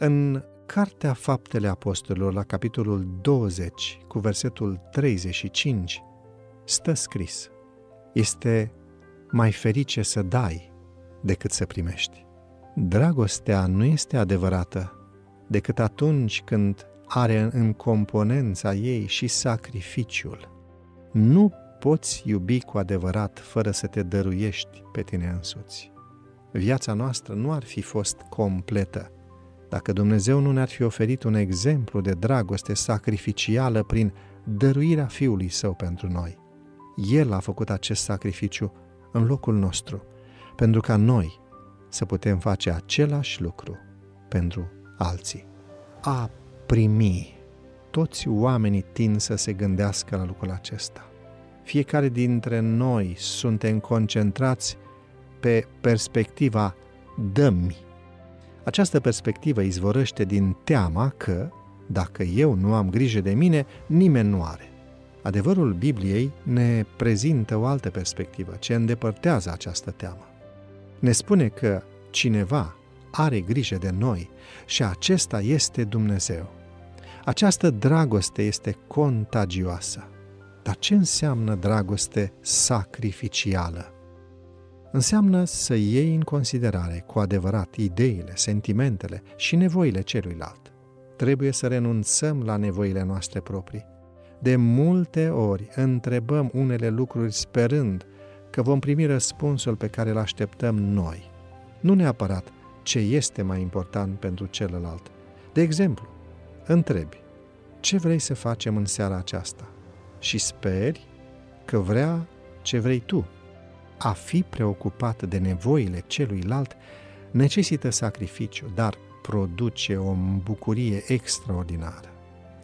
În Cartea Faptele Apostolilor, la capitolul 20, cu versetul 35, stă scris: Este mai ferice să dai decât să primești. Dragostea nu este adevărată decât atunci când are în componența ei și sacrificiul. Nu poți iubi cu adevărat fără să te dăruiești pe tine însuți. Viața noastră nu ar fi fost completă dacă Dumnezeu nu ne-ar fi oferit un exemplu de dragoste sacrificială prin dăruirea Fiului Său pentru noi. El a făcut acest sacrificiu în locul nostru, pentru ca noi să putem face același lucru pentru alții. A primi. Toți oamenii tind să se gândească la lucrul acesta. Fiecare dintre noi suntem concentrați pe perspectiva dămi. Această perspectivă izvorăște din teama că, dacă eu nu am grijă de mine, nimeni nu are. Adevărul Bibliei ne prezintă o altă perspectivă, ce îndepărtează această teamă. Ne spune că cineva are grijă de noi și acesta este Dumnezeu. Această dragoste este contagioasă. Dar ce înseamnă dragoste sacrificială? Înseamnă să iei în considerare cu adevărat ideile, sentimentele și nevoile celuilalt. Trebuie să renunțăm la nevoile noastre proprii. De multe ori întrebăm unele lucruri sperând că vom primi răspunsul pe care îl așteptăm noi. Nu neapărat ce este mai important pentru celălalt. De exemplu, întrebi, ce vrei să facem în seara aceasta? Și speri că vrea ce vrei tu. A fi preocupat de nevoile celuilalt necesită sacrificiu, dar produce o bucurie extraordinară.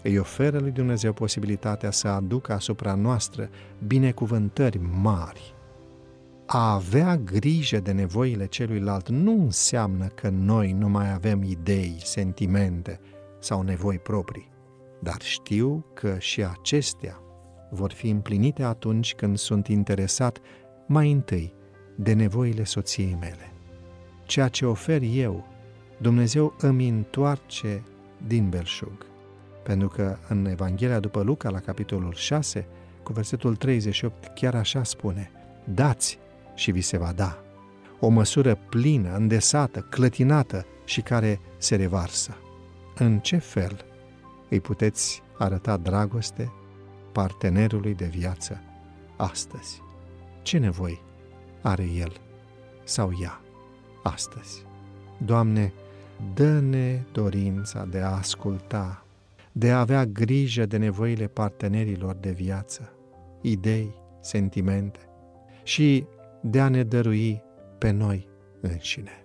Îi oferă lui Dumnezeu posibilitatea să aducă asupra noastră binecuvântări mari. A avea grijă de nevoile celuilalt nu înseamnă că noi nu mai avem idei, sentimente sau nevoi proprii, dar știu că și acestea vor fi împlinite atunci când sunt interesat mai întâi de nevoile soției mele. Ceea ce ofer eu, Dumnezeu îmi întoarce din belșug. Pentru că în Evanghelia după Luca, la capitolul 6, cu versetul 38, chiar așa spune, dați și vi se va da. O măsură plină, îndesată, clătinată și care se revarsă. În ce fel îi puteți arăta dragoste partenerului de viață astăzi? Ce nevoi are el sau ea astăzi? Doamne, dă-ne dorința de a asculta, de a avea grijă de nevoile partenerilor de viață, idei, sentimente și de a ne dărui pe noi înșine.